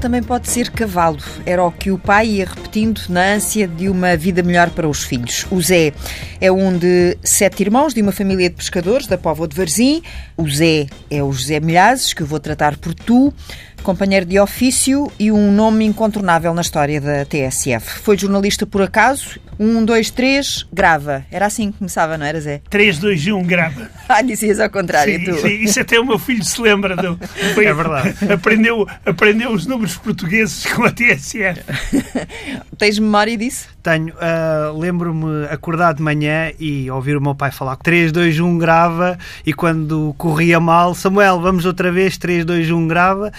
também pode ser cavalo. Era o que o pai ia repetindo na ânsia de uma vida melhor para os filhos. O Zé é um de sete irmãos de uma família de pescadores da Póvoa de Varzim. O Zé é o José Milhazes, que eu vou tratar por tu companheiro de ofício e um nome incontornável na história da TSF. Foi jornalista por acaso. Um, dois, três, grava. Era assim que começava, não era, Zé? 3, 2, 1, grava. Ah, dizias ao contrário, Sim, tu. sim, isso até o meu filho se lembra. Do, foi- É verdade. Aprendeu, aprendeu os números portugueses com a TSF. Tens memória disso? Tenho, ah, lembro-me acordar de manhã e ouvir o meu pai falar 3, 2, 1 grava e quando corria mal, Samuel, vamos outra vez, 3, 2, 1 grava.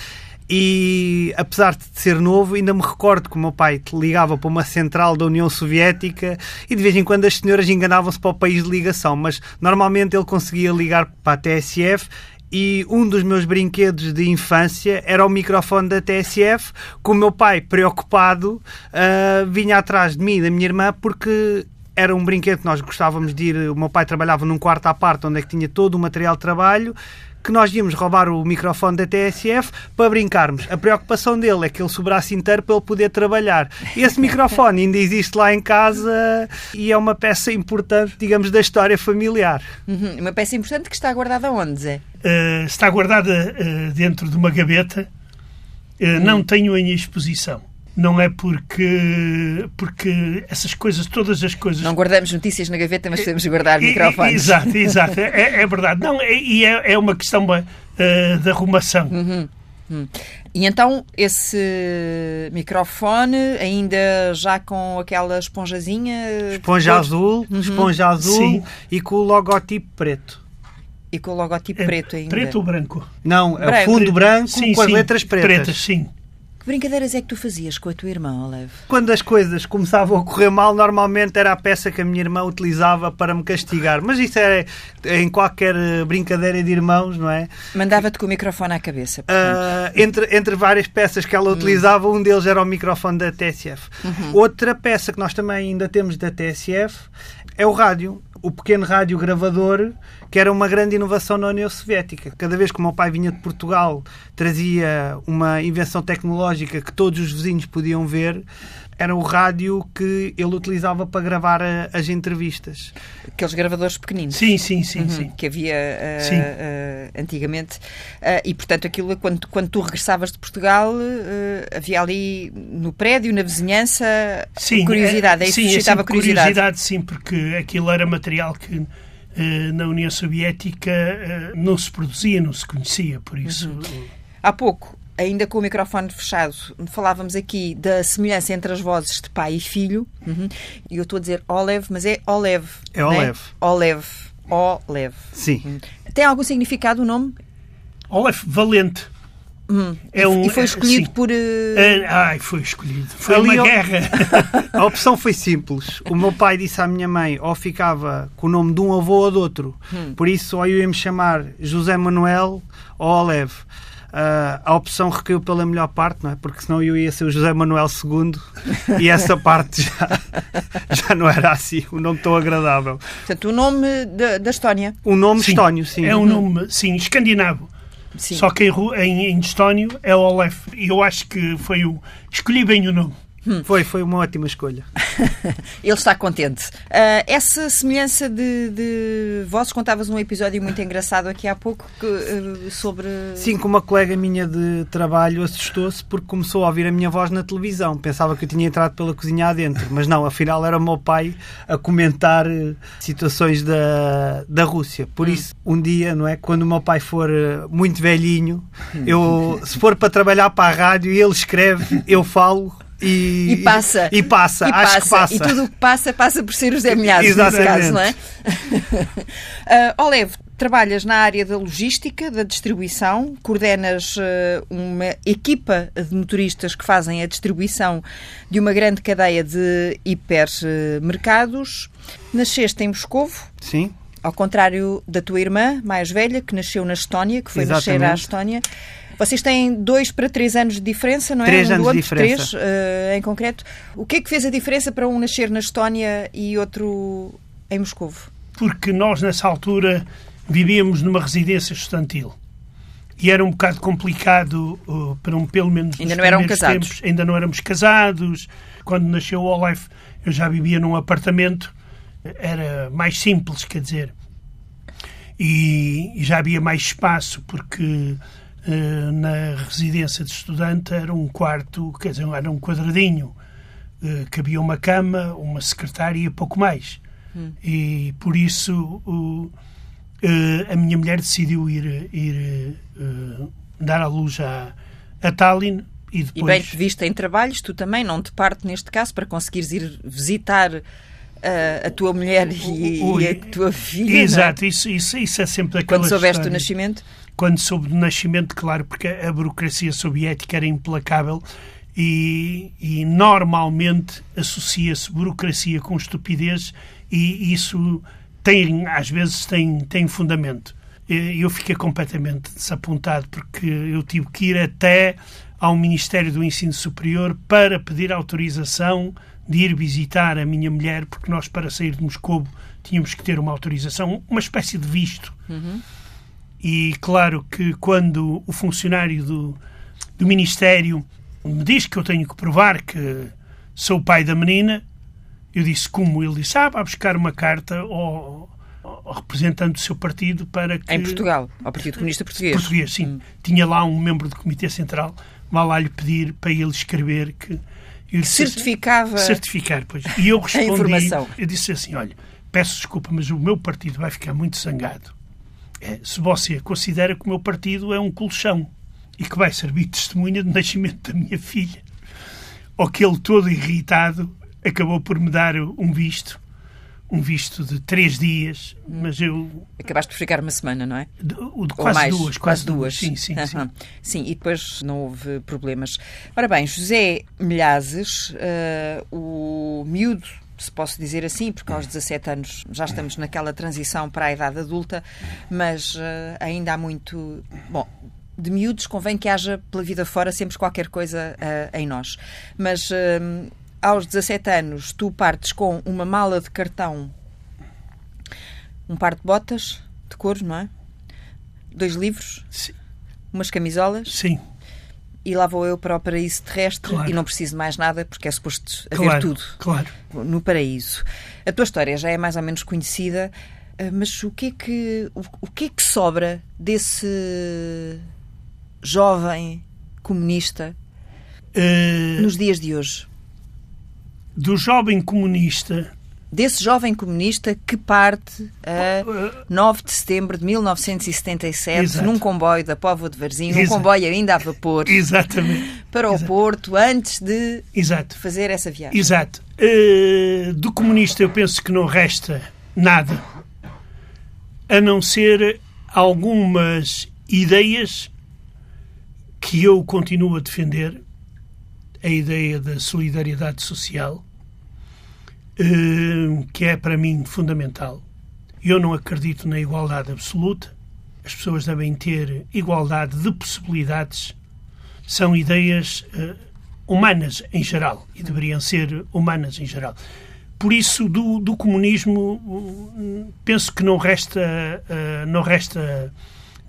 E apesar de ser novo, ainda me recordo que o meu pai ligava para uma central da União Soviética e de vez em quando as senhoras enganavam-se para o país de ligação, mas normalmente ele conseguia ligar para a TSF e um dos meus brinquedos de infância era o microfone da TSF, que o meu pai, preocupado, ah, vinha atrás de mim e da minha irmã porque era um brinquedo que nós gostávamos de ir. O meu pai trabalhava num quarto à parte onde é que tinha todo o material de trabalho. Que nós íamos roubar o microfone da TSF para brincarmos. A preocupação dele é que ele sobrasse inteiro para ele poder trabalhar. Esse microfone ainda existe lá em casa e é uma peça importante, digamos, da história familiar. Uhum. Uma peça importante que está guardada onde, Zé? Eh, está guardada eh, dentro de uma gaveta. Eh, Não tenho em exposição. Não é porque, porque essas coisas, todas as coisas. Não guardamos notícias na gaveta, mas podemos guardar microfones. Exato, exato. É, é verdade. Não, é- e é, é uma questão eh, de arrumação. Hum. E então esse microfone, ainda já com aquela esponjazinha Esponja cor- azul, esponja azul Sim. e com o logotipo preto. e com o logotipo É preto ainda. Preto ou branco? Não, é Branco. o fundo branco Sim, com as sim. letras pretas. Pretas, sim. Que brincadeiras é que tu fazias com a tua irmã, Olev? Quando as coisas começavam a correr mal, normalmente era a peça que a minha irmã utilizava para me castigar. Mas isso é em qualquer brincadeira de irmãos, não é? Mandava-te com o microfone à cabeça. Ah, entre, entre várias peças que ela utilizava, um deles era o microfone da TSF. Outra peça que nós também ainda temos da TSF é o rádio. O pequeno rádio gravador, que era uma grande inovação na União Soviética. Cada vez que o meu pai vinha de Portugal, trazia uma invenção tecnológica que todos os vizinhos podiam ver. Era o rádio que ele utilizava para gravar a- as entrevistas. Aqueles gravadores pequeninos. Sim, sim, sim, Uhum, sim. que havia ah, Sim. ah, antigamente. Ah, e, portanto, aquilo, quando, quando tu regressavas de Portugal, havia ali no prédio, na vizinhança, Sim, curiosidade. É isso sim, que é sempre curiosidade. sim, porque aquilo era material que eh, na União Soviética eh, não se produzia, não se conhecia, por isso. Uhum. Há pouco, ainda com o microfone fechado, falávamos aqui da semelhança entre as vozes de pai e filho. Uhum. E eu estou a dizer Olev, mas é Olev. É Olev. Olev. Olev. Sim. Tem algum significado o nome? Olaf Valente. É um, e foi é, escolhido sim. por. Eh, ai, foi escolhido. Foi Ali uma eu- guerra. A opção foi simples. O meu pai disse à minha mãe ou ficava com o nome de um avô ou de outro. Por isso, ou eu ia me chamar José Manuel ou Olev. Ah, a opção recaiu pela melhor parte, não é? Porque senão eu ia ser o José Manuel II e essa parte já, já não era assim, um nome tão agradável. Portanto, o nome da, da Estónia. O nome Sim, estónio, sim. É um nome, sim, escandinavo. Sim. Só que em, em, em estónio é Olaf. E eu acho que foi o. Escolhi bem o nome. Foi, foi uma ótima escolha. Ele está contente. Ah, essa semelhança de, de vozes, contavas um episódio muito engraçado aqui há pouco que, eh, sobre. Sim, que uma colega minha de trabalho assustou-se porque começou a ouvir a minha voz na televisão. Pensava que eu tinha entrado pela cozinha adentro, mas não, afinal era o meu pai a comentar eh, situações da, da Rússia. Por isso, um dia, não é? Quando o meu pai for eh, muito velhinho, eu, se for para trabalhar para a rádio e ele escreve, eu falo. E, E passa. E passa, E acho que passa. E tudo o que passa, passa por ser os Zé Milhares, nesse Exatamente. caso, não é? Olev, trabalhas na área da logística, da distribuição, coordenas ah, uma equipa de motoristas que fazem a distribuição de uma grande cadeia de hipermercados. Nasceste em Moscovo, Sim, ao contrário da tua irmã mais velha, que nasceu na Estónia, que foi nascer à Exatamente. Estónia. Vocês têm dois para três anos de diferença, não é? Três um anos do de outro, diferença. três, eh, em concreto. O que é que fez a diferença para um nascer na Estónia e outro em Moscovo? Porque nós, nessa altura, vivíamos numa residência estudantil. e era um bocado complicado uh, para um, pelo menos ainda não eram casados. Tempos, ainda não éramos casados. Quando nasceu o Life, eu já vivia num apartamento, era mais simples, quer dizer, e, e já havia mais espaço porque uh, na residência de estudante era um quarto, quer dizer, era um quadradinho, cabia uma cama, uma secretária e pouco mais. Hum. E por isso uh, a minha mulher decidiu ir, ir dar à luz a, a Tallinn e depois... E bem te viste em trabalhos, tu também, não te parte neste caso, para conseguires ir visitar uh, a tua mulher e, o, o, e, a tua filha. É? Exato, isso, isso, isso é sempre aquela Quando soubeste história. do nascimento? Quando soube do nascimento, claro, porque a burocracia soviética era implacável e, e normalmente associa-se burocracia com estupidez e isso tem, às vezes tem, tem fundamento. Eu fiquei completamente desapontado porque eu tive que ir até ao Ministério do Ensino Superior para pedir autorização de ir visitar a minha mulher, porque nós, para sair de Moscou, tínhamos que ter uma autorização, uma espécie de visto. Uhum. E claro que quando o funcionário do, do Ministério me diz que eu tenho que provar que sou o pai da menina, eu disse como? Ele disse, ah, vai buscar uma carta ao, ao representante do seu partido para que... Em Portugal, ao Partido Comunista Português. Português, sim. Hum. Tinha lá um membro do Comitê Central, vai lá lhe pedir para ele escrever que... certificava... Assim, certificar, pois. E eu respondi... a informação. Eu disse assim, olha, peço desculpa, mas o meu partido vai ficar muito zangado. É, se você considera que o meu partido é um colchão e que vai servir de testemunha do nascimento da minha filha. Ou que ele todo irritado acabou por me dar um visto, um visto de três dias, mas eu... Acabaste por ficar uma semana, não é? De, de quase mais, duas. Quase duas. Sim, sim, sim. sim, e depois não houve problemas. Ora bem, José Milhazes, uh, o miúdo se posso dizer assim, porque aos 17 anos já estamos naquela transição para a idade adulta, mas uh, ainda há muito. Bom, de miúdos convém que haja pela vida fora sempre qualquer coisa uh, em nós. Mas uh, aos 17 anos, tu partes com uma mala de cartão, um par de botas de couro, não é? Dois livros, Sim. umas camisolas. Sim. E lá vou eu para o paraíso terrestre claro. e não preciso mais nada porque é suposto haver claro, tudo claro. no paraíso. A tua história já é mais ou menos conhecida, eh, mas o que é que, o, o que, é que sobra desse jovem comunista uh... nos dias de hoje? do jovem comunista. Desse jovem comunista que parte a 9 de setembro de 1977 Exato. num comboio da Póvoa de Varzim, um comboio ainda a vapor, Exatamente. para o Exato. Porto, antes de Exato. fazer essa viagem. Exato. Uh, do comunista eu penso que não resta nada, a não ser algumas ideias que eu continuo a defender, a ideia da solidariedade social, eh, que é para mim fundamental. Eu não acredito na igualdade absoluta. As pessoas devem ter igualdade de possibilidades. São ideias uh, humanas em geral e deveriam ser humanas em geral. Por isso, do, do comunismo, penso que não resta, uh, não resta,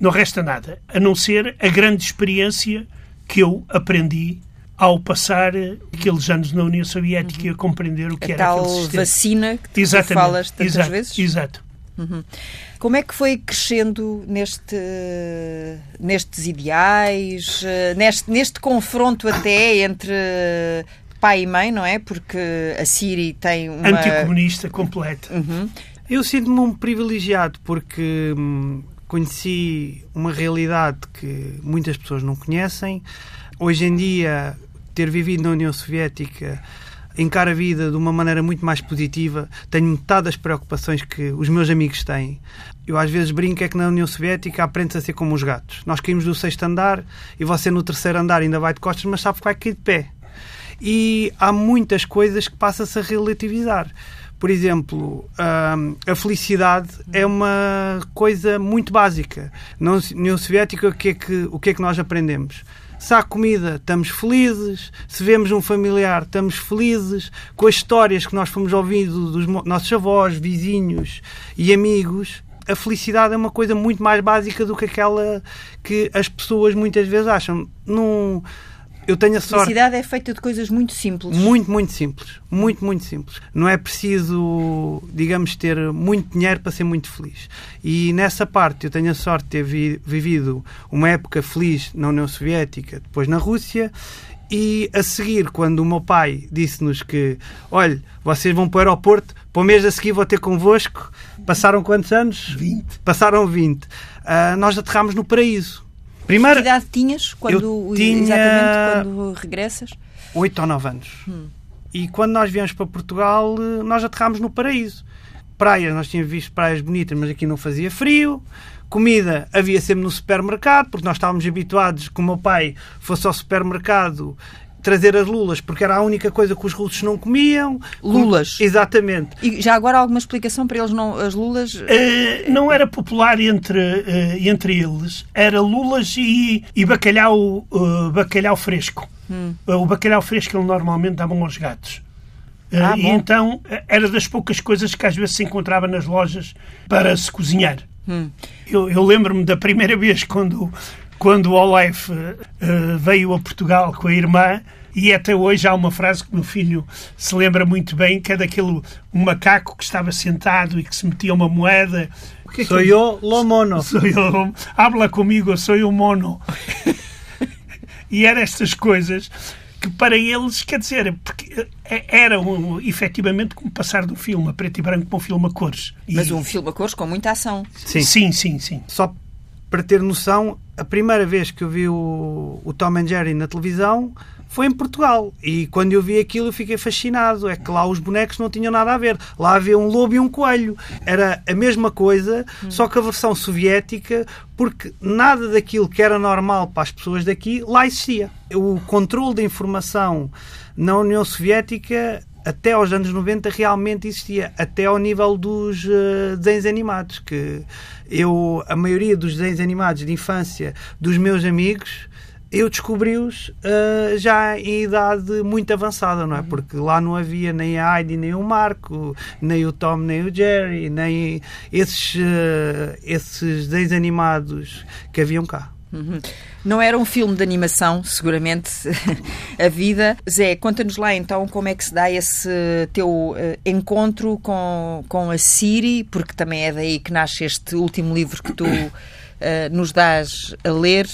não resta nada, a não ser a grande experiência que eu aprendi ao passar aqueles anos na União Soviética uhum. e a compreender o que a era tal aquele sistema. vacina que Exatamente. tu falas tantas exato, vezes? Exato. Uhum. Como é que foi crescendo neste, nestes ideais, neste, neste confronto até entre pai e mãe, não é? Porque a Siri tem uma... Anticomunista completa. Uhum. Eu sinto-me um privilegiado porque hum, conheci uma realidade que muitas pessoas não conhecem. Hoje em dia ter vivido na União Soviética encara a vida de uma maneira muito mais positiva. Tenho metade das preocupações que os meus amigos têm. Eu às vezes brinco é que na União Soviética aprende-se a ser como os gatos. Nós caímos do sexto andar e você no terceiro andar ainda vai de costas, mas sabe que vai cair de pé. E há muitas coisas que passa-se a relativizar. Por exemplo, a felicidade é uma coisa muito básica. Na União Soviética, o que é que, o que, é que nós aprendemos? Se há comida, estamos felizes. Se vemos um familiar, estamos felizes. Com as histórias que nós fomos ouvindo dos nossos avós, vizinhos e amigos, a felicidade é uma coisa muito mais básica do que aquela que as pessoas muitas vezes acham. Não, eu tenho a A sorte. felicidade é feita de coisas muito simples. Muito, muito simples. Muito, muito simples. Não é preciso, digamos, ter muito dinheiro para ser muito feliz. E nessa parte eu tenho a sorte de ter vi- vivido uma época feliz na União Soviética, depois na Rússia. E a seguir, quando o meu pai disse-nos que, olha, vocês vão para o aeroporto, para o mês a seguir vou ter convosco, passaram quantos anos? 20. Passaram 20. Ah, nós aterramos no paraíso. Que Primeiro, idade tinhas quando, exatamente quando regressas? 8 ou 9 anos. E quando nós viemos para Portugal, nós aterrámos no paraíso. Praias, nós tínhamos visto praias bonitas, mas aqui não fazia frio. Comida havia sempre no supermercado, porque nós estávamos habituados que o meu pai fosse ao supermercado trazer as lulas, porque era a única coisa que os russos não comiam. Lulas? Exatamente. E já agora alguma explicação para eles não as lulas? Eh, não era popular entre, eh, entre eles. Era lulas e, e bacalhau, eh, bacalhau fresco. Eh, o bacalhau fresco eles normalmente davam aos gatos. Ah, e então era das poucas coisas que às vezes se encontrava nas lojas para se cozinhar. Eu, eu lembro-me da primeira vez quando, quando o Olaf eh, veio a Portugal com a irmã e até hoje há uma frase que o meu filho se lembra muito bem, que é daquele um macaco que estava sentado e que se metia uma moeda. Que é que Sou ele- eu, Lomono. Sou eu, habla comigo, sou eu mono. e eram estas coisas que para eles, quer dizer, porque eh, era um, efetivamente como passar do filme a preto e branco para um filme a cores. E- Mas um filme a cores com muita ação. Sim. sim, sim, sim. Só para ter noção, a primeira vez que eu vi o, o Tom and Jerry na televisão foi em Portugal. E quando eu vi aquilo eu fiquei fascinado. É que lá os bonecos não tinham nada a ver. Lá havia um lobo e um coelho. Era a mesma coisa, só que a versão soviética, porque nada daquilo que era normal para as pessoas daqui lá existia. O controle da informação na União Soviética até aos anos 90 realmente existia, até ao nível dos eh, desenhos animados, que eu, a maioria dos desenhos animados de infância dos meus amigos, eu descobri-os eh, já em idade muito avançada, não é? Porque lá não havia nem a Heidi, nem o Marco, nem o Tom, nem o Jerry, nem esses, eh, esses desenhos animados que haviam cá. Uhum. Não era um filme de animação, seguramente, a vida. Zé, conta-nos lá então como é que se dá esse teu eh, encontro com, com a Siri, porque também é daí que nasce este último livro que tu eh, nos dás a ler.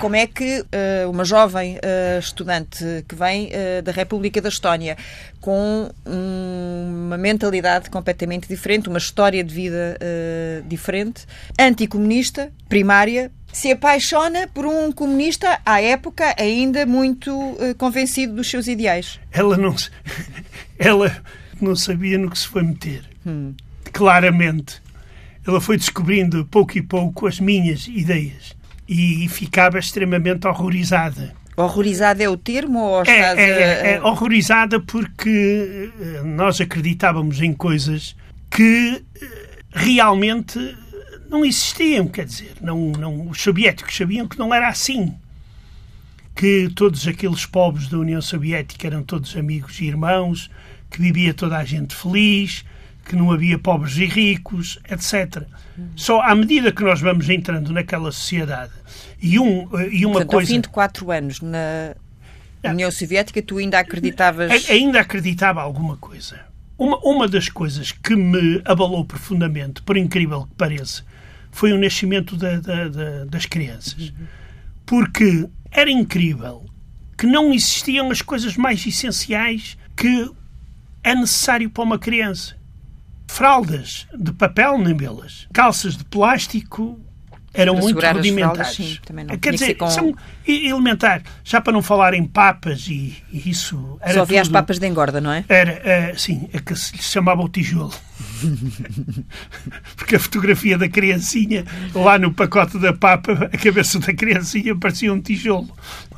Como é que eh, uma jovem estudante que vem da República da Estónia com um- uma mentalidade completamente diferente, uma história de vida diferente, anticomunista, primária, se apaixona por um comunista à época ainda muito eh, convencido dos seus ideais. Ela não, ela não sabia no que se foi meter. Claramente. Ela foi descobrindo pouco e pouco as minhas ideias e ficava extremamente horrorizada. Horrorizado é o termo ou É, estás a- é- é horrorizada porque eh, nós acreditávamos em coisas que eh, realmente não existiam, quer dizer, não, não, os soviéticos sabiam que não era assim. Que todos aqueles povos da União Soviética eram todos amigos e irmãos, que vivia toda a gente feliz, que não havia pobres e ricos, etc. Só à medida que nós vamos entrando naquela sociedade e, um, e uma Portanto, ao coisa. fim de quatro anos na União Soviética, tu ainda acreditavas. Ainda acreditava alguma coisa. Uma, uma das coisas que me abalou profundamente, por incrível que pareça, foi o nascimento da- da- da- das crianças. Porque era incrível que não existiam as coisas mais essenciais que é necessário para uma criança. Fraldas de papel, nem belas. Calças de plástico eram Para muito as rudimentares. fraldas, sim. Quer dizer, com- são e- elementar. Já para não falar em papas e, e isso. Era Só havia as tudo- papas de engorda, não é? Era, eh, sim, é que se lhe chamava o tijolo. Porque a fotografia da criancinha, lá no pacote da papa, a cabeça da criancinha parecia um tijolo.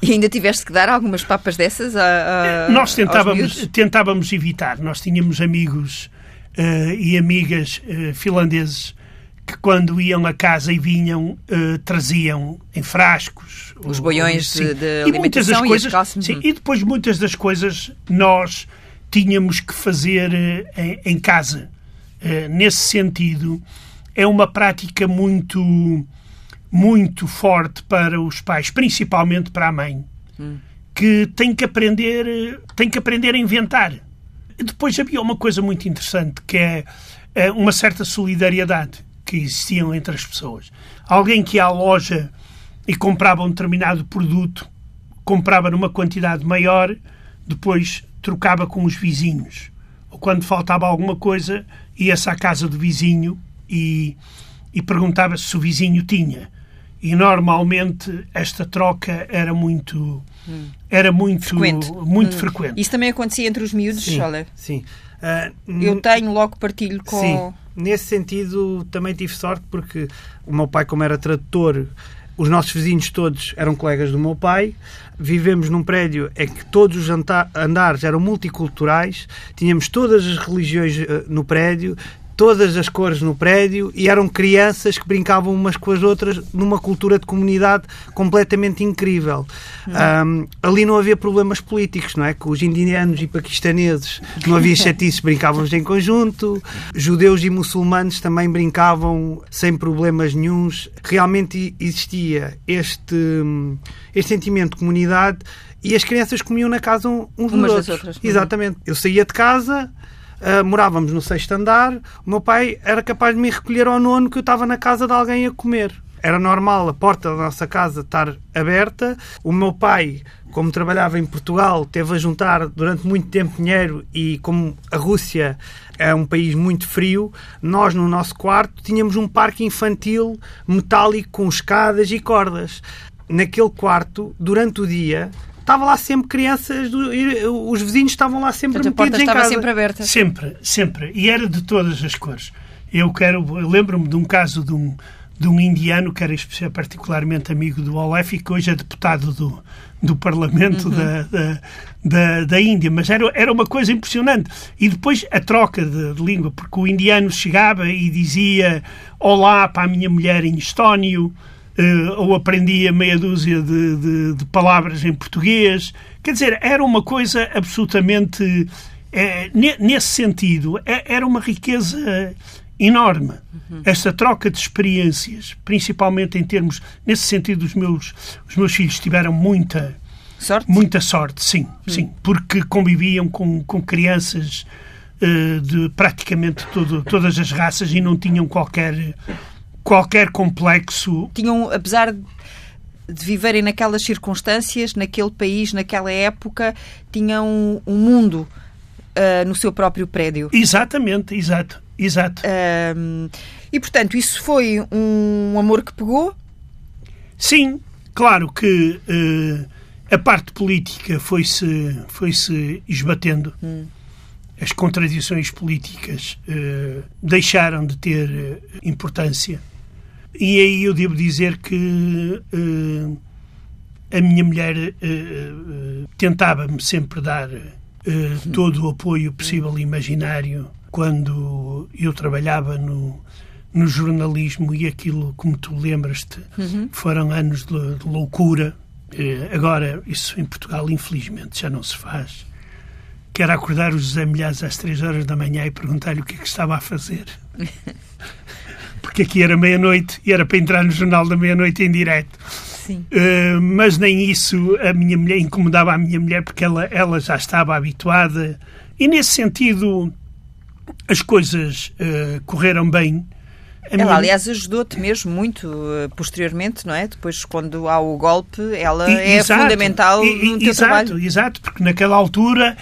E ainda tiveste que dar algumas papas dessas a, a- Nós tentávamos, tentávamos evitar. Nós tínhamos amigos eh, e amigas eh, finlandeses que quando iam a casa e vinham, eh, traziam em frascos. Os ou- boiões sim. de- de e muitas das alimentação e as coisas, sim, uhum. E depois muitas das coisas nós tínhamos que fazer eh, em, em casa. Eh, nesse sentido, é uma prática muito, muito forte para os pais, principalmente para a mãe, hum. que tem que aprender, tem que aprender a inventar. Depois havia uma coisa muito interessante que é uma certa solidariedade que existiam entre as pessoas. Alguém que ia à loja e comprava um determinado produto, comprava numa quantidade maior, depois trocava com os vizinhos. Ou quando faltava alguma coisa, ia-se à casa do vizinho e, e perguntava se o vizinho tinha. E normalmente esta troca era muito hum. era muito frequente. muito hum. frequente. Isso também acontecia entre os miúdos, sim, olha. Sim. Uh, Eu tenho logo partilho com Sim. Nesse sentido também tive sorte porque o meu pai como era tradutor os nossos vizinhos todos eram colegas do meu pai. Vivemos num prédio em que todos os andares eram multiculturais, tínhamos todas as religiões eh, no prédio, todas as cores no prédio e eram crianças que brincavam umas com as outras numa cultura de comunidade completamente incrível. Um, ali não havia problemas políticos, não é? Com os indianos e paquistaneses não havia chatices, brincavam em conjunto. Judeus e muçulmanos também brincavam sem problemas nenhums. Realmente existia este, este sentimento de comunidade e as crianças comiam na casa uns dos Umas outros. Outras. Exatamente. Eu saía de casa Uh, morávamos no sexto andar, o meu pai era capaz de me recolher ao nono que eu estava na casa de alguém a comer. Era normal a porta da nossa casa estar aberta. O meu pai, como trabalhava em Portugal, teve a juntar durante muito tempo dinheiro e como a Rússia é um país muito frio, nós no nosso quarto tínhamos um parque infantil metálico com escadas e cordas. Naquele quarto, durante o dia, estava lá sempre crianças, os vizinhos estavam lá sempre Portanto, metidos a porta em estava sempre aberta. Sempre, sempre. E era de todas as cores. Eu quero, lembro-me de um caso de um, de um indiano que era particularmente amigo do Olef e que hoje é deputado do, do Parlamento uhum. da, da, da, da, Índia. Mas era, era uma coisa impressionante. E depois a troca de, de língua, porque o indiano chegava e dizia olá para a minha mulher em estónio, uh, ou aprendia meia dúzia de, de, de, palavras em português. Quer dizer, era uma coisa absolutamente. É, nesse sentido, é, era uma riqueza enorme. Uhum. Esta troca de experiências, principalmente em termos. Nesse sentido, os meus, os meus filhos tiveram muita. Sorte? Muita sorte, sim, uhum. sim. Porque conviviam com, com crianças uh, de praticamente todo, todas as raças e não tinham qualquer qualquer complexo. Tinham, apesar de viverem naquelas circunstâncias, naquele país, naquela época, tinham um mundo uh, no seu próprio prédio. Exatamente, exato, exato. Uh, e portanto, isso foi um amor que pegou? Sim, claro que uh, a parte política foi-se foi-se esbatendo. Hum as contradições políticas uh, deixaram de ter uh, importância. E aí eu devo dizer que uh, a minha mulher uh, tentava-me sempre dar todo o apoio possível e imaginário quando eu trabalhava no, no jornalismo e aquilo, como tu lembras-te, uhum. foram anos de, de loucura. agora, isso em Portugal, infelizmente, já não se faz. Quero acordar o José Milhares às três horas da manhã e perguntar-lhe o que é que estava a fazer. porque aqui era meia-noite e era para entrar no Jornal da Meia-Noite em direto. Sim. Uh, mas nem isso a minha mulher incomodava a minha mulher porque ela, ela já estava habituada e nesse sentido as coisas uh, correram bem. A ela, minha... aliás, ajudou-te mesmo muito uh, posteriormente, não é? Depois, quando há o golpe, ela e, é exato, fundamental e, no teu exato, trabalho. Exato, porque naquela altura,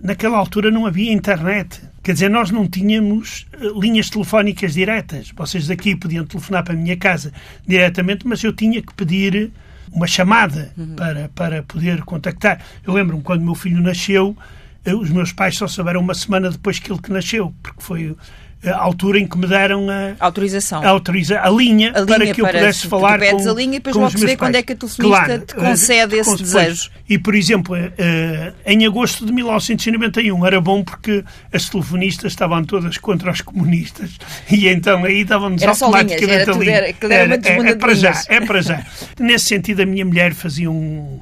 naquela altura não havia internet. Quer dizer, nós não tínhamos eh, linhas telefónicas diretas. Vocês daqui podiam telefonar para a minha casa diretamente, mas eu tinha que pedir uma chamada uhum. para, para poder contactar. Eu lembro-me quando meu filho nasceu, eh, os meus pais só souberam uma semana depois que ele que nasceu, porque foi a altura em que me deram a autorização, a, autoriza, a, linha, a linha para que eu pudesse falar tu pedes com, a linha e depois logo se vê quando é que a telefonista claro, te concede esse desejo. E, por exemplo, eh, em agosto de 1991 era bom porque as telefonistas estavam todas contra os comunistas e então aí estávamos automaticamente ali. Era, era, é, é para já, é para já. Nesse sentido, a minha mulher fazia um,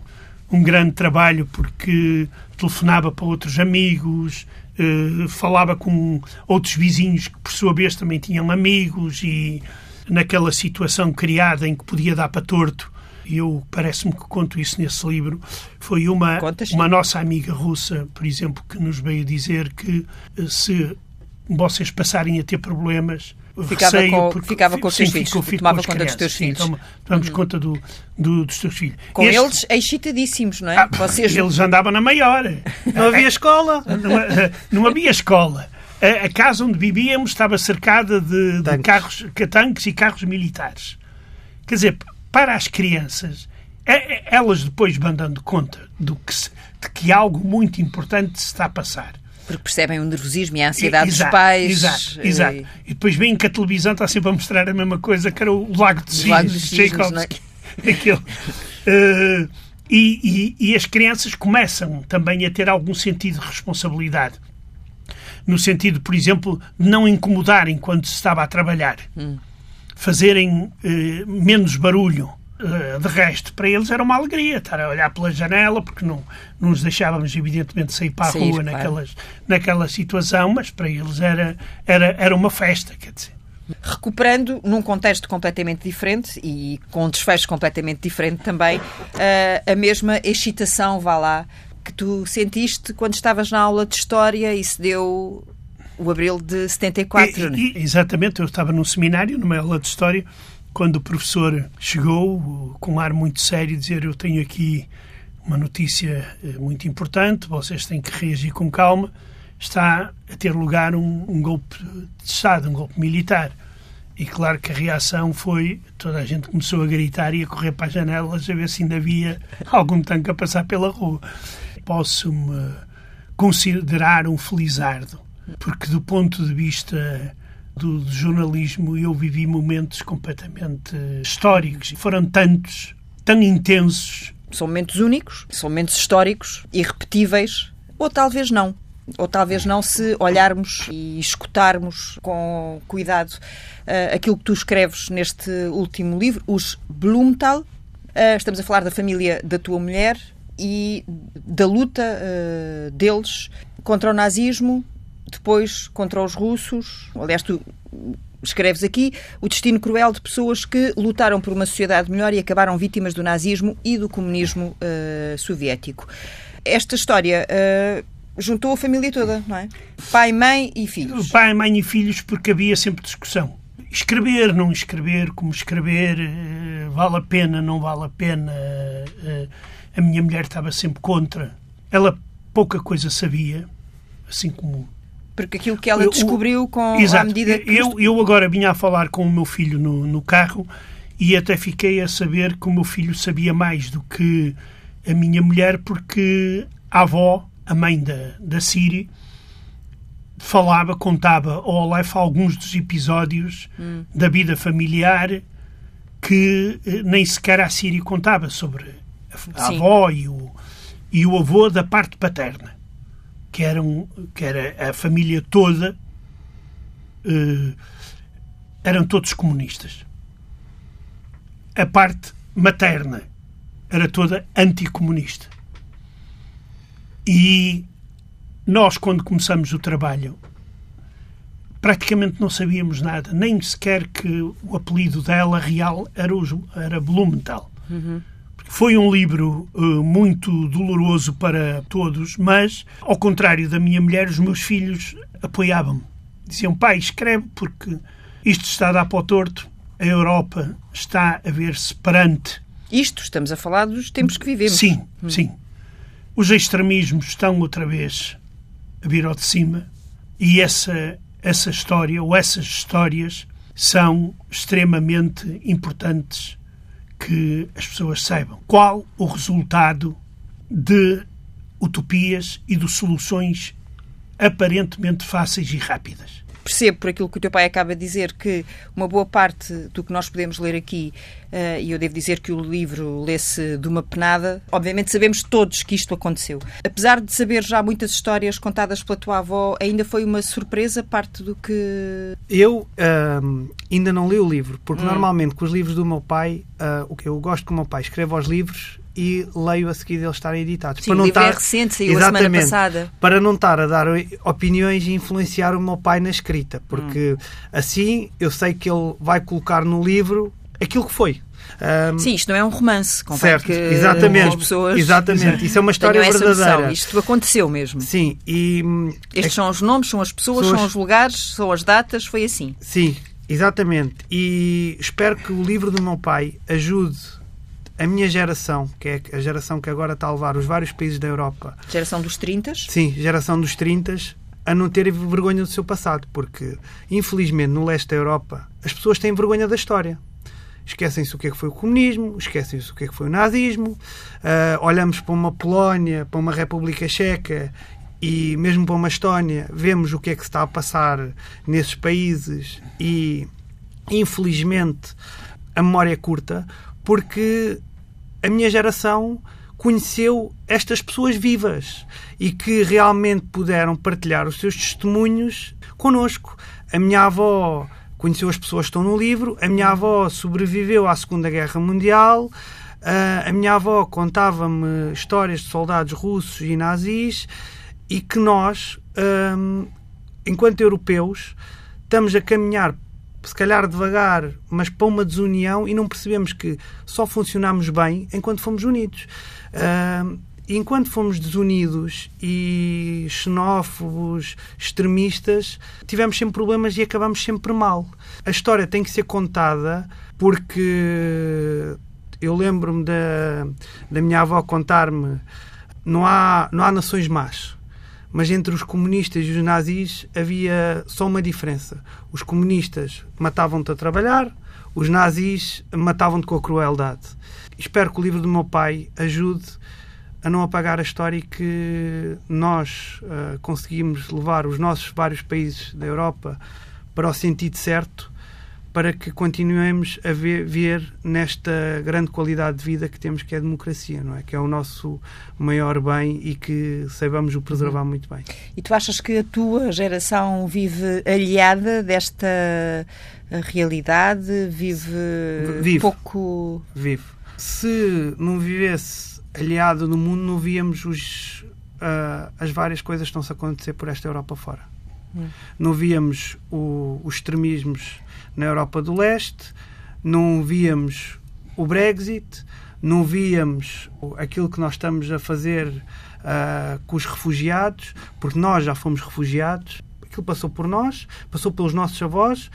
um grande trabalho porque telefonava para outros amigos, uh, falava com outros vizinhos que, por sua vez, também tinham amigos e naquela situação criada em que podia dar para torto. E eu parece-me que conto isso nesse livro. Foi uma, uma nossa amiga russa, por exemplo, que nos veio dizer que eh, se vocês passarem a ter problemas, ficava receio, com, porque, ficava com os teus filhos, fico, fico tomava conta dos teus filhos. Sim, tomamos uhum. conta do, do, dos teus filhos. Com este... eles excitadíssimos, não é? Ah, Vocês... Eles andavam na maior. Não havia escola. Não, não havia escola. A, a, casa onde vivíamos estava cercada de, de carros, tanques e carros militares. Quer dizer, para as crianças, é, é, elas depois vão dando conta do que se, de que algo muito importante se está a passar. Porque percebem o nervosismo e a ansiedade exato, dos pais. Exato, e... exato. E depois veem que a televisão está sempre a mostrar a mesma coisa, que era o Lago de Cisnes, Tchaikovsky. É? Aquele. Uh, e, e, e, as crianças começam também a ter algum sentido de responsabilidade. No sentido, por exemplo, de não incomodarem quando se estava a trabalhar. Hum. Fazerem uh, menos barulho eh, de resto, para eles era uma alegria estar a olhar pela janela, porque não, não nos deixávamos, evidentemente, sair para a sair, rua claro. naquelas, naquela situação, mas para eles era, era, era uma festa, quer dizer. Recuperando num contexto completamente diferente e com um desfecho completamente diferente também, eh, a mesma excitação, vá lá, que tu sentiste quando estavas na aula de História e se deu o abril de 74. E, e, exatamente, eu estava num seminário, numa aula de História, quando o professor chegou com um ar muito sério, dizer eu tenho aqui uma notícia eh, muito importante, vocês têm que reagir com calma, está a ter lugar um, um golpe de Estado, um golpe militar. E claro que a reação foi, toda a gente começou a gritar e a correr para as janelas a ver se ainda havia algum tanque a passar pela rua. Posso-me considerar um felizardo, porque do ponto de vista do, jornalismo eu vivi momentos completamente históricos. Foram tantos, tão intensos. São momentos únicos, são momentos históricos, irrepetíveis, ou talvez não. Ou talvez não se olharmos e escutarmos com cuidado uh, aquilo que tu escreves neste último livro, os Blumenthal. Uh, estamos a falar da família da tua mulher e da luta uh, deles contra o nazismo, depois contra os russos. Aliás, tu escreves aqui o destino cruel de pessoas que lutaram por uma sociedade melhor e acabaram vítimas do nazismo e do comunismo uh, soviético. Esta história uh, juntou a família toda, não é? Pai, mãe e filhos. Pai, mãe e filhos, porque havia sempre discussão. Escrever, não escrever, como escrever, uh, vale a pena, não vale a pena. a minha mulher estava sempre contra. Ela pouca coisa sabia, assim como porque aquilo que ela descobriu com Exato. a medida que... Eu, eu agora vinha a falar com o meu filho no, no carro e até fiquei a saber que o meu filho sabia mais do que a minha mulher porque a avó, a mãe da, da Siri, falava, contava ao Olaf alguns dos episódios hum. da vida familiar que eh, nem sequer a Siri contava sobre a, a avó e o, e o avô da parte paterna que, eram, que era a família toda, eh, eram todos comunistas. A parte materna era toda anticomunista. E nós, quando começamos o trabalho, praticamente não sabíamos nada, nem sequer que o apelido dela real era, era Blumenthal. Uhum. Foi um livro uh, muito doloroso para todos, mas, ao contrário da minha mulher, os meus filhos apoiavam-me. Diziam, pai, escreve porque isto está a dar para o torto, a Europa está a ver-se perante. Isto, estamos a falar dos tempos que vivemos. Sim, hum. sim. Os extremismos estão outra vez a vir ao de cima e essa, essa história, ou essas histórias, são extremamente importantes que as pessoas saibam qual o resultado de utopias e de soluções aparentemente fáceis e rápidas percebo por aquilo que o teu pai acaba de dizer que uma boa parte do que nós podemos ler aqui, uh, e eu devo dizer que o livro lê-se de uma penada, obviamente sabemos todos que isto aconteceu. Apesar de saber já muitas histórias contadas pela tua avó, ainda foi uma surpresa parte do que. Eu uh, ainda não li o livro, porque hum. normalmente com os livros do meu pai, uh, o que eu gosto que o meu pai escreva os livros e leio a seguir deles estarem editados. Sim, para não livro estar... é recente, saiu Exatamente, a semana passada. Para não estar a dar opiniões e influenciar o meu pai na escrita, porque hum. assim eu sei que ele vai colocar no livro aquilo que foi. Um, Sim, isto não é um romance, certo, que exatamente, as pessoas exatamente. Isso é uma história verdadeira. Isto aconteceu mesmo. Sim, e hum, estes é, são os nomes, são as pessoas, são os lugares, são as datas, foi assim. Sim, exatamente. E espero que o livro do meu pai ajude a minha geração, que é a geração que agora está a levar os vários países da Europa. Geração dos 30? Sim, geração dos 30, a não terem vergonha do seu passado, porque infelizmente no leste da Europa as pessoas têm vergonha da história. Esquecem-se o que é que foi o comunismo, esquecem-se o que é que foi o nazismo. Uh, olhamos para uma Polónia, para uma República Checa e mesmo para uma Estónia, vemos o que é que se está a passar nesses países e infelizmente a memória é curta, porque a minha geração conheceu estas pessoas vivas e que realmente puderam partilhar os seus testemunhos connosco. A minha avó conheceu as pessoas que estão no livro, a minha avó sobreviveu à Segunda Guerra Mundial, a minha avó contava-me histórias de soldados russos e nazis e que nós, hum, enquanto europeus, estamos a caminhar se calhar devagar, mas para uma desunião e não percebemos que só funcionamos bem enquanto fomos unidos. Uh, enquanto fomos desunidos e xenófobos, extremistas, tivemos sempre problemas e acabamos sempre mal. A história tem que ser contada porque eu lembro-me da, da minha avó contar-me não há, não há nações más mas entre os comunistas e os nazis havia só uma diferença. Os comunistas matavam-te a trabalhar, os nazis matavam-te com a crueldade. Espero que o livro do meu pai ajude a não apagar a história e que nós uh, conseguimos levar os nossos vários países da Europa para o sentido certo para que continuemos a ver, ver, nesta grande qualidade de vida que temos, que é a democracia, não é? Que é o nosso maior bem e que saibamos o preservar muito bem. E tu achas que a tua geração vive aliada desta realidade? Vive, vive. pouco. Vive. Se não vivesse aliado no mundo, não víamos os, uh, as várias coisas que estão-se a acontecer por esta Europa fora. Hum. Não víamos o, os extremismos na Europa do Leste, não víamos o Brexit, não víamos aquilo que nós estamos a fazer uh, com os refugiados, porque nós já fomos refugiados. Aquilo passou por nós, passou pelos nossos avós,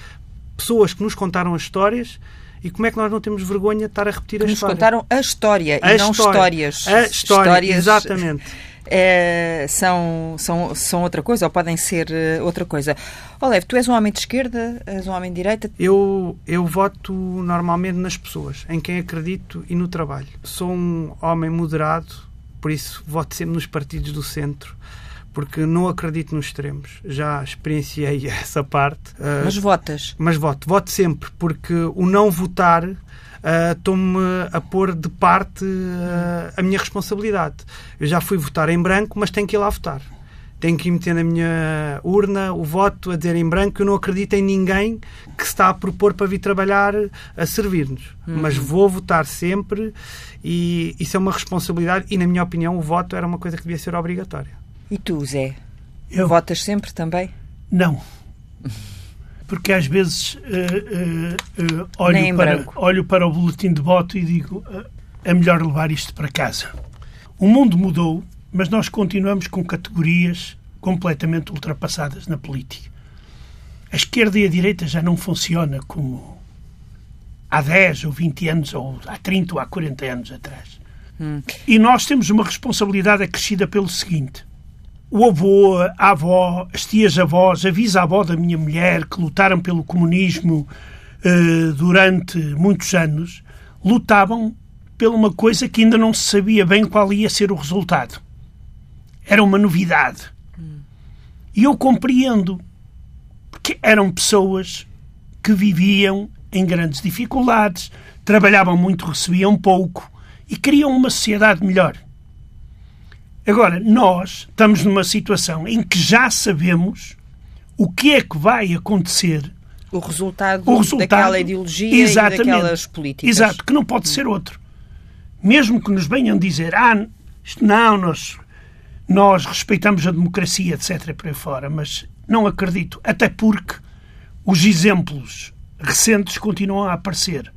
pessoas que nos contaram as histórias. E como é que nós não temos vergonha de estar a repetir que a nos história? Nos contaram a história a e não histórias. A história, histórias... exatamente é, são, são, são outra coisa ou podem ser uh, outra coisa. Olev, tu és um homem de esquerda, és um homem de direita? Eu, eu voto normalmente nas pessoas, em quem acredito e no trabalho. Sou um homem moderado, por isso voto sempre nos partidos do centro porque não acredito nos extremos. Já experienciei essa parte. Uh, mas votas? Mas voto. Voto sempre, porque o não votar uh, estou-me a pôr de parte uh, a minha responsabilidade. Eu já fui votar em branco, mas tenho que ir lá votar. Tenho que ir meter na minha urna o voto a dizer em branco. Eu não acredito em ninguém que se está a propor para vir trabalhar a servir-nos. Uhum. Mas vou votar sempre e isso é uma responsabilidade. E, na minha opinião, o voto era uma coisa que devia ser obrigatória. E tu, Zé? Eu... Votas sempre também? Não porque às vezes uh, uh, uh, olho, para, olho para o boletim de voto e digo é melhor levar isto para casa. O mundo mudou, mas nós continuamos com categorias completamente ultrapassadas na política. A esquerda e a direita já não funciona como há 10 ou 20 anos, ou há 30 ou há 40 anos atrás. Hum. E nós temos uma responsabilidade acrescida pelo seguinte: o avô, a avó, as tias-avós, a avó da minha mulher, que lutaram pelo comunismo uh, durante muitos anos, lutavam por uma coisa que ainda não se sabia bem qual ia ser o resultado. Era uma novidade. E eu compreendo, porque eram pessoas que viviam em grandes dificuldades, trabalhavam muito, recebiam pouco e queriam uma sociedade melhor. Agora, nós estamos numa situação em que já sabemos o que é que vai acontecer. O resultado, o resultado daquela ideologia e daquelas políticas. Exato, que não pode ser outro. mesmo que nos venham dizer, ah, não, nós, nós respeitamos a democracia, etc., por aí fora, mas não acredito, até porque os exemplos recentes continuam a aparecer.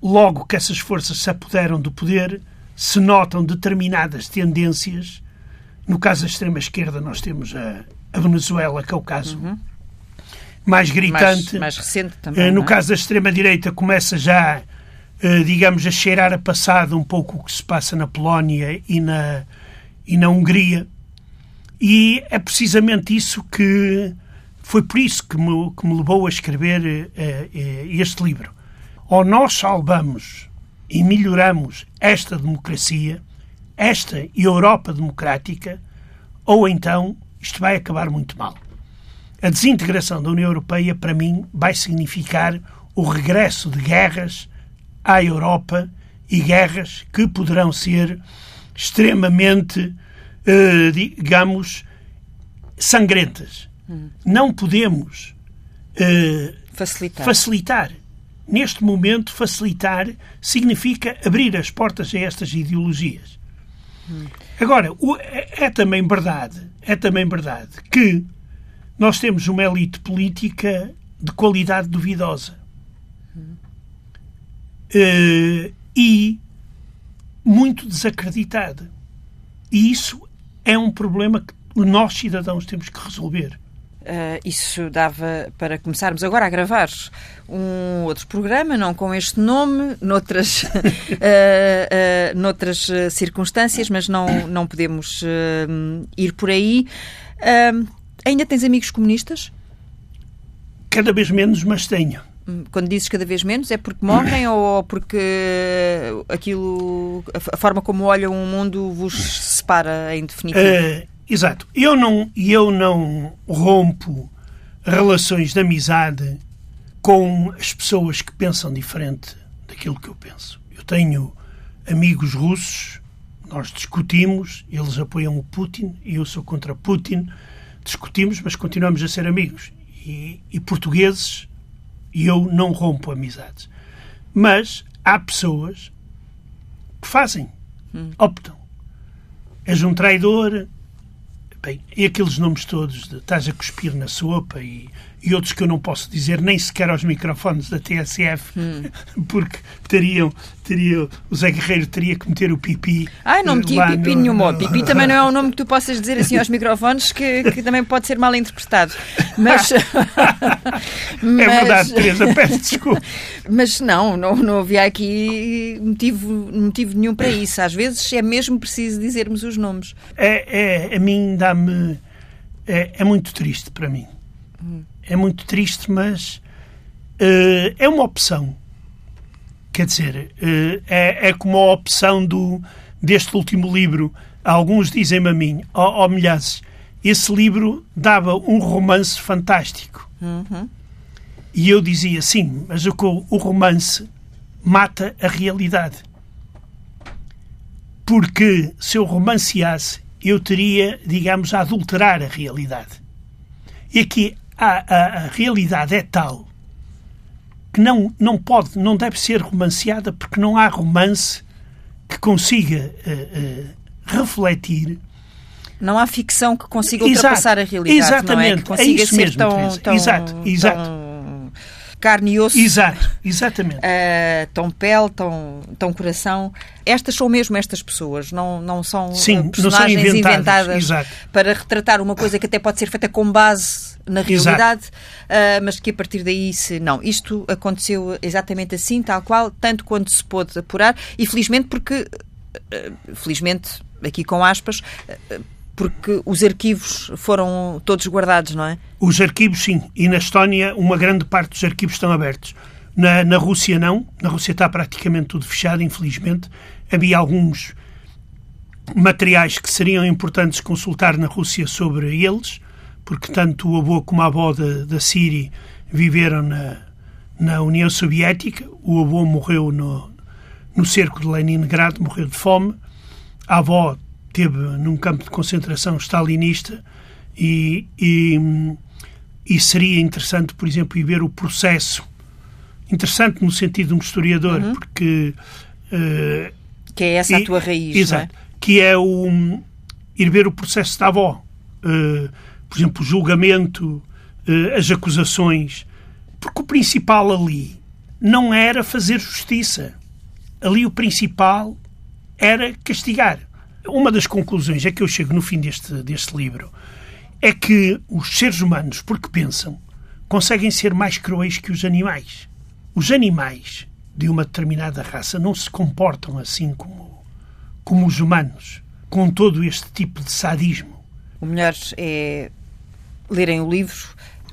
Logo que essas forças se apoderam do poder, se notam determinadas tendências. No caso da extrema-esquerda, nós temos a, a, Venezuela, que é o caso uhum. mais gritante. Mais, mais recente também. No é? caso da extrema-direita, começa já, eh, digamos, a cheirar a passado um pouco o que se passa na Polónia e na, e na Hungria. E é precisamente isso que foi por isso que me, que me levou a escrever uh, este livro. Ou nós salvamos e melhoramos esta democracia, esta Europa democrática, ou então isto vai acabar muito mal. A desintegração da União Europeia, para mim, vai significar o regresso de guerras à Europa e guerras que poderão ser extremamente, eh, digamos, sangrentas. Não podemos uh, facilitar. facilitar. Neste momento, facilitar significa abrir as portas a estas ideologias. Agora, é, é também verdade, é também verdade que nós temos uma elite política de qualidade duvidosa. Uh, e muito desacreditada. E isso é um problema que nós, cidadãos, temos que resolver. Uh, isso dava para começarmos agora a gravar um outro programa, não com este nome, noutras, uh, uh, noutras circunstâncias, mas não, não podemos ir por aí. ainda tens amigos comunistas? Cada vez menos, mas tenho. Hum, quando dizes cada vez menos, é porque morrem ou porque aquilo, a forma como olham o mundo vos separa em definitivo? Exato. Eu não, eu não rompo relações de amizade com as pessoas que pensam diferente daquilo que eu penso. Eu tenho amigos russos, nós discutimos, eles apoiam o Putin e eu sou contra Putin. Discutimos, mas continuamos a ser amigos. E, e portugueses, eu não rompo amizades. Mas há pessoas que fazem, hum. optam. És um traidor, Bem, e aqueles nomes todos de estás a cuspir na sopa e, e outros que eu não posso dizer nem sequer aos microfones da TSF, hum. porque teriam, teriam, o Zé Guerreiro teria que meter o pipi. Ai, não meti pipi no, nenhum. Pipi também não é um nome que tu possas dizer assim aos microfones que, que também pode ser mal interpretado. Mas. mas... É verdade, Teresa, peço desculpa. mas não, não, não havia aqui motivo, motivo nenhum para isso. Às vezes é mesmo preciso dizermos os nomes. É, é a mim dá-me. É, é muito triste para mim. É muito triste, mas uh, é uma opção. Quer dizer, uh, é, é como a opção do, deste último livro. Alguns dizem-me a mim, oh, oh, milhares, esse livro dava um romance fantástico. Uhum. E eu dizia, sim, mas o, o romance mata a realidade. Porque se eu romanceasse, eu teria, digamos, a adulterar a realidade. E aqui a, a, a realidade é tal que não, não pode, não deve ser romanceada porque não há romance que consiga uh, uh, refletir. Não há ficção que consiga ultrapassar Exato, a realidade, exatamente, não é? Que consiga é ser mesmo, tão, tão, Exato, exato. Tão carne e osso. Exato, exatamente. Uh, tão pele, tão, tão coração. Estas são mesmo estas pessoas, não, não são Sim, personagens não são inventadas, inventadas para retratar uma coisa que até pode ser feita com base na realidade, uh, mas que a partir daí se não. Isto aconteceu exatamente assim, tal qual, tanto quanto se pôde apurar, e felizmente porque, uh, felizmente, aqui com aspas, porque os arquivos foram todos guardados, não é? Os arquivos, sim. E na Estónia, uma grande parte dos arquivos estão abertos. Na, na Rússia, não. Na Rússia está praticamente tudo fechado, infelizmente. Havia alguns materiais que seriam importantes consultar na Rússia sobre eles, porque tanto o avô como a avó da, da Siri viveram na, na União Soviética. O avô morreu no, no cerco de Leningrado, morreu de fome. A avó teve num campo de concentração stalinista e, e, e, seria interessante, por exemplo, ir ver o processo. Interessante no sentido de um historiador, uhum. porque Uh, que é essa e, a tua raiz, exato, não é? Que é o, ir ver o processo da avó. Uh, por exemplo, o julgamento, uh, as acusações. Porque o principal ali não era fazer justiça. Ali o principal era castigar. Uma das conclusões é que eu chego no fim deste, deste livro é que os seres humanos, porque pensam, conseguem ser mais cruéis que os animais. Os animais de uma determinada raça não se comportam assim como, como os humanos, com todo este tipo de sadismo. O melhor é lerem o livro.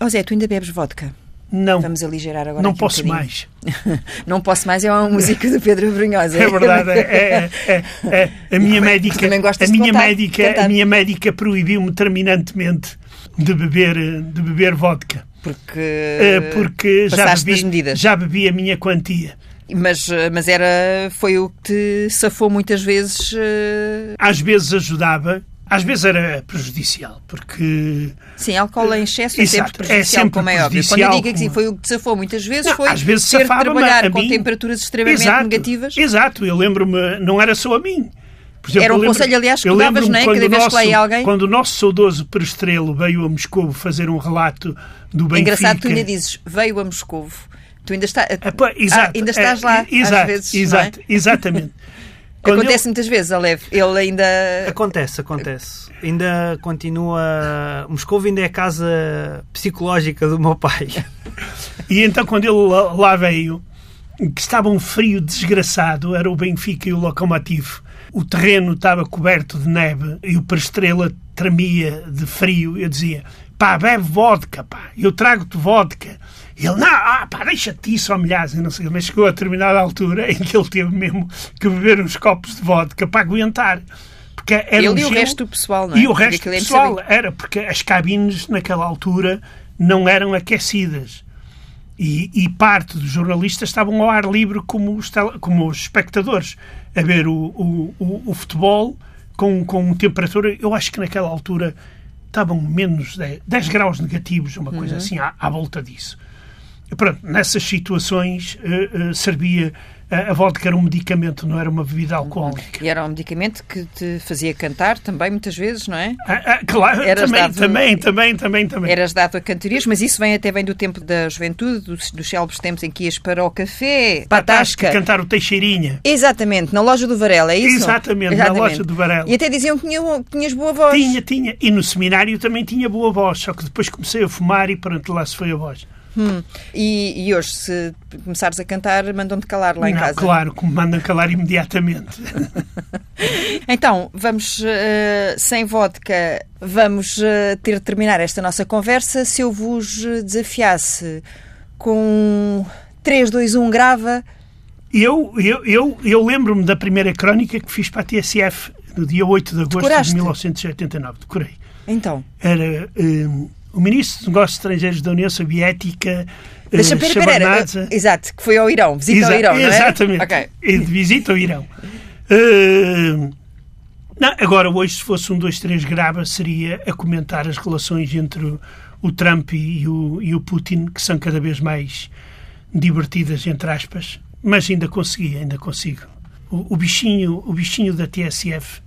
Zé, tu ainda bebes vodka? Não. Vamos aligerar agora. Não posso um mais. não posso mais é uma música do Pedro Brunhosa. É verdade. É, é, é, a minha médica, a minha contar, médica, cantar. a minha médica proibiu-me terminantemente de beber, de beber vodka. Porque, porque já bebi, já bebi a minha quantia. Mas, mas era, foi o que te safou muitas vezes. Uh... Às vezes ajudava, às vezes era prejudicial, porque. Sim, álcool em excesso é sempre prejudicial, é sempre como é óbvio. Quando eu digo que sim, foi o que te safou muitas vezes, não, foi às vezes ter de trabalhar com mim... temperaturas extremamente exato, negativas. Exato, eu lembro-me, não era só a mim. Exemplo, era um lembro, conselho, aliás, que davas, não é? Cada vez que lá ia alguém. Quando o nosso saudoso Perestrelo veio a Moscou fazer um relato do Benfica... Engraçado, tu ainda dizes, veio a Moscou. Tu ainda, está, ah, exato, ah, ainda estás lá, é, exato, às vezes, exato, é? exatamente. Acontece muitas vezes, Alev. Ele ainda. Acontece, acontece. Ainda continua. Moscou ainda é a casa psicológica do meu pai. e então, quando ele lá, lá veio, que estava um frio desgraçado, era o Benfica e o Locomotivo. O terreno estava coberto de neve e o Perestrela tremia de frio. Eu dizia: pá, bebe vodka, pá, eu trago-te vodka. Ele, não, ah, pá, deixa-te isso, ó milhares, e não sei mas chegou a determinada altura em que ele teve mesmo que beber uns copos de vodka para aguentar. Porque era ele um e o gelo, resto do pessoal, não é? E o resto do pessoal era, porque as cabines naquela altura não eram aquecidas. E, e, parte dos jornalistas estavam ao ar livre como os, como os espectadores, a ver o, o, o, o futebol com, com temperatura. Eu acho que naquela altura estavam menos 10, 10 graus negativos, uma coisa Uhum. assim, à, à volta disso. Pronto, nessas situações uh, uh, servia a, a vodka era um medicamento, não era uma bebida alcoólica. E era um medicamento que te fazia cantar também, muitas vezes, não é? Ah, ah, claro, Eras também, dado- também, também, também, também. Eras dado a cantorias, mas isso vem até bem do tempo da juventude, dos, dos célebres tempos em que ias para o café, para a tasca. cantar o Teixeirinha. Exatamente, na loja do Varela, é isso? Exatamente, na loja do Varela. E até diziam que tinha- que tinhas boa voz. Tinha, tinha. E no seminário também tinha boa voz, só que depois comecei a fumar e pronto, lá se foi a voz. Hum. E, e hoje, se começares a cantar, mandam-te calar lá em Não, casa. Claro, me mandam calar imediatamente. Então, vamos, eh, sem vodka, vamos eh, ter de terminar esta nossa conversa. Se eu vos desafiasse com 3, 2, 1, grava, Eu, eu, eu, eu lembro-me da primeira crónica que fiz para a TSF no dia 8 de agosto Decoraste? de 1989. Decorei. então. Era hum, o Ministro dos Negócios Estrangeiros da União Soviética, Deixa, uh, pera, pera, eh, Exato, que foi ao Irão, visita ao Exa- Irão, não é? Exatamente. Ok. De visita ao Irão. Uh, não, agora, hoje, se fosse um, dois, três grava, seria a comentar as relações entre o, o Trump e o, e o Putin, que são cada vez mais divertidas, entre aspas. Mas ainda consegui, ainda consigo. O, o bichinho, o bichinho da TSF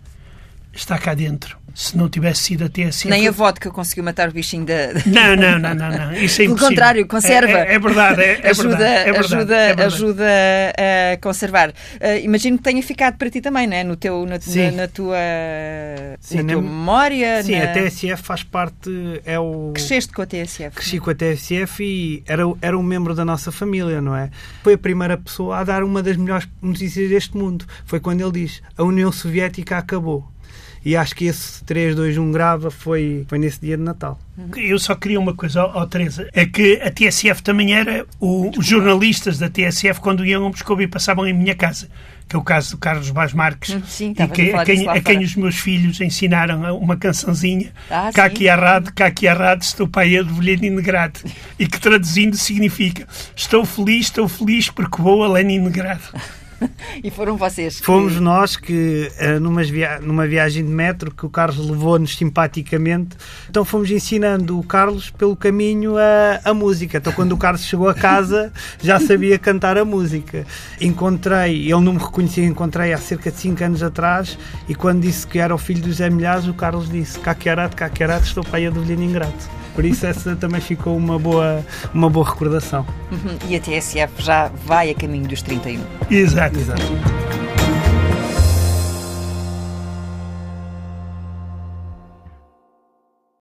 está cá dentro. Se não tivesse sido a TSF... Nem a vodka conseguiu matar o bichinho da. Não, não, não, não, não. Isso é Pelo impossível. contrário, conserva. É, é- é verdade, é, é ajuda, verdade, é verdade, ajuda, é verdade. ajuda a conservar. Ah, imagino que tenha ficado para ti também, não é? No teu, na, na, na tua, Sim, na tua memória. Sim, a TSF faz parte. É o. Cresceste com a TSF. Cresci com a TSF e era, era um membro da nossa família, não é? Foi a primeira pessoa a dar uma das melhores notícias deste mundo. Foi quando ele diz: a União Soviética acabou. E acho que esse 3, 2, 1 grava foi, foi nesse dia de Natal. Eu só queria uma coisa, ó, ó, Teresa, é que a TSF também era o- os jornalistas da TSF quando iam a Moscou e passavam em minha casa, que é o caso do Carlos Vaz Marques, Hum, sim, e que, a, quem, a quem os meus filhos ensinaram uma cançãozinha, Ah, arrado, cá aqui arrado, estou pai de Leningrado, e que traduzindo significa estou feliz, estou feliz porque vou a Leningrado. e foram vocês. Que... Fomos nós que, eh, numa, via numa viagem de metro, que o Carlos levou-nos simpaticamente, então fomos ensinando o Carlos pelo caminho a, a música. Então, quando o Carlos chegou a casa, já sabia cantar a música. Encontrei, ele não me reconhecia, encontrei há cerca de 5 anos atrás, e quando disse que era o filho do Zé Milhares, o Carlos disse: Caquearate, Caquearate, estou pai do Ingrato. Por isso essa também ficou uma boa, uma boa recordação. Uhum. E a TSF já vai a caminho dos 31. Exato. 就是。